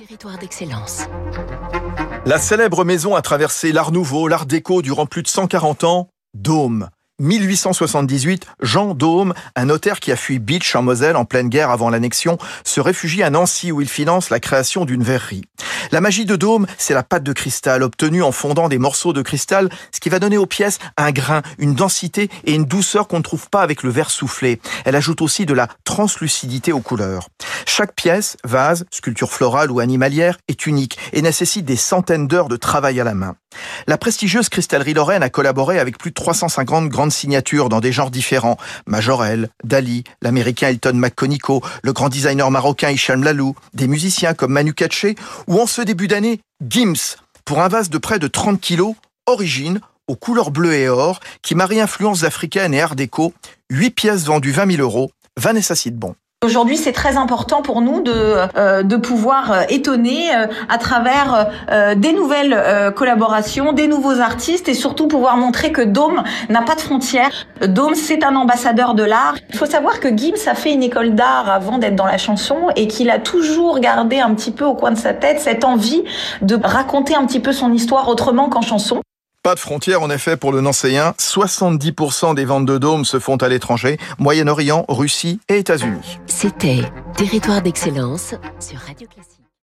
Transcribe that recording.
Territoire d'excellence. La célèbre maison a traversé l'Art Nouveau, l'Art déco durant plus de 140 ans. Dôme. 1878, Jean Dôme, un notaire qui a fui Beach en Moselle en pleine guerre avant l'annexion, se réfugie à Nancy où il finance la création d'une verrerie. La magie de Dôme, c'est la pâte de cristal obtenue en fondant des morceaux de cristal, ce qui va donner aux pièces un grain, une densité et une douceur qu'on ne trouve pas avec le verre soufflé. Elle ajoute aussi de la translucidité aux couleurs. Chaque pièce, vase, sculpture florale ou animalière, est unique et nécessite des centaines d'heures de travail à la main. La prestigieuse cristallerie Lorraine a collaboré avec plus de 350 grandes signatures dans des genres différents. Majorel, Dali, l'américain Elton McConico, le grand designer marocain Hicham Lalou, des musiciens comme Manu Katché ou ce début d'année, Gims, pour un vase de près de 30 kilos, origine, aux couleurs bleues et or, qui marie influences africaines et art déco, 8 pièces vendues 20 000 euros, Vanessa Sidbon. Aujourd'hui, c'est très important pour nous de, euh, de pouvoir euh, étonner euh, à travers des nouvelles collaborations, des nouveaux artistes et surtout pouvoir montrer que Dôme n'a pas de frontières. Dôme, c'est un ambassadeur de l'art. Il faut savoir que Gims a fait une école d'art avant d'être dans la chanson et qu'il a toujours gardé un petit peu au coin de sa tête cette envie de raconter un petit peu son histoire autrement qu'en chanson. Pas de frontières en effet pour le Nancéen. 70% des ventes de dômes se font à l'étranger, Moyen-Orient, Russie et États-Unis. C'était Territoire d'excellence sur Radio Classique.